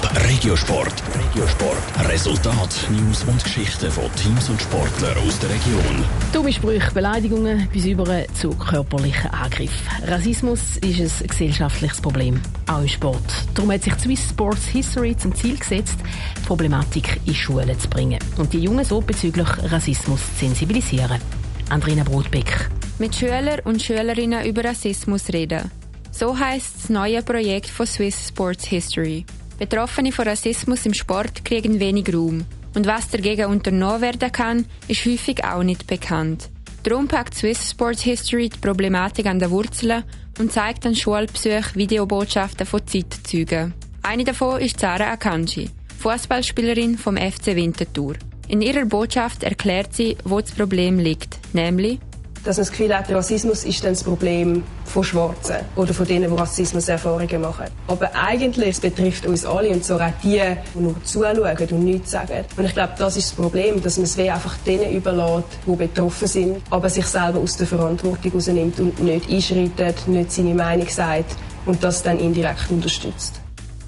Top Regiosport. Regiosport. Resultat, News und Geschichten von Teams und Sportlern aus der Region. Dumme Sprüche, Beleidigungen bis über zu körperlichen Angriffen. Rassismus ist ein gesellschaftliches Problem, auch im Sport. Darum hat sich Swiss Sports History zum Ziel gesetzt, die Problematik in Schulen zu bringen und die Jungen so bezüglich Rassismus zu sensibilisieren. Andrina Brotbeck. Mit Schülern und Schülerinnen über Rassismus reden. So heißt das neue Projekt von Swiss Sports History. Betroffene von Rassismus im Sport kriegen wenig Raum. Und was dagegen unternommen werden kann, ist häufig auch nicht bekannt. Darum packt Swiss Sports History die Problematik an der Wurzeln und zeigt an Schulbesuch Videobotschaften von Zeitzeugen. Eine davon ist Zara Akanji, Fußballspielerin vom FC Winterthur. In ihrer Botschaft erklärt sie, wo das Problem liegt, nämlich dass man das Gefühl hat, Rassismus ist dann das Problem von Schwarzen oder von denen, die Rassismuserfahrungen machen. Aber eigentlich es betrifft uns alle und zwar auch die, die nur zuschauen und nichts sagen. Und ich glaube, das ist das Problem, dass man es einfach denen überlässt, die betroffen sind, aber sich selber aus der Verantwortung rausnimmt und nicht einschreitet, nicht seine Meinung sagt und das dann indirekt unterstützt.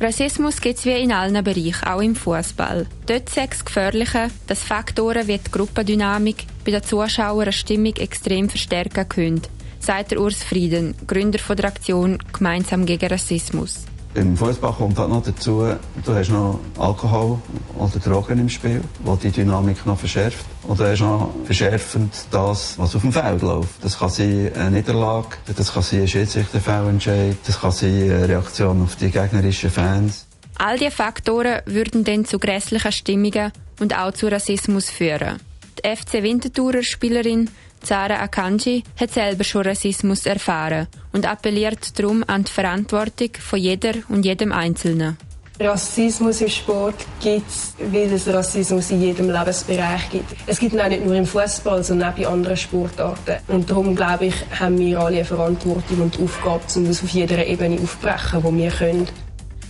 Rassismus gibt es wie in allen Bereichen, auch im Fußball. Dort ist es gefährlicher, dass Faktoren wie die Gruppendynamik bei den Zuschauern eine Stimmung extrem verstärken können, sagt Urs Frieden, Gründer der Aktion Gemeinsam gegen Rassismus. Im Fußball kommt halt noch dazu, du hast noch Alkohol oder Drogen im Spiel, was die Dynamik noch verschärft. Du hast noch verschärfend das, was auf dem Feld läuft. Das kann sein eine Niederlage, das kann sein ein Schiedsrichterfehlentscheid, das kann sein eine Reaktion auf die gegnerischen Fans. All diese Faktoren würden dann zu grässlichen Stimmungen und auch zu Rassismus führen. Die FC Winterthurer Spielerin Zara Akanji hat selber schon Rassismus erfahren und appelliert darum an die Verantwortung von jeder und jedem Einzelnen. Rassismus im Sport gibt es, weil es Rassismus in jedem Lebensbereich gibt. Es gibt ihn auch nicht nur im Fußball, sondern auch bei anderen Sportarten. Und darum, glaube ich, haben wir alle eine Verantwortung und Aufgabe, um das auf jeder Ebene aufbrechen, wo wir können.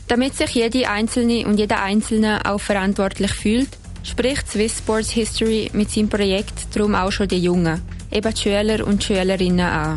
Damit sich jede Einzelne und jeder Einzelne auch verantwortlich fühlt, spricht Swiss Sports History mit seinem Projekt darum auch schon die Jungen eben die Schüler und Schülerinnen an.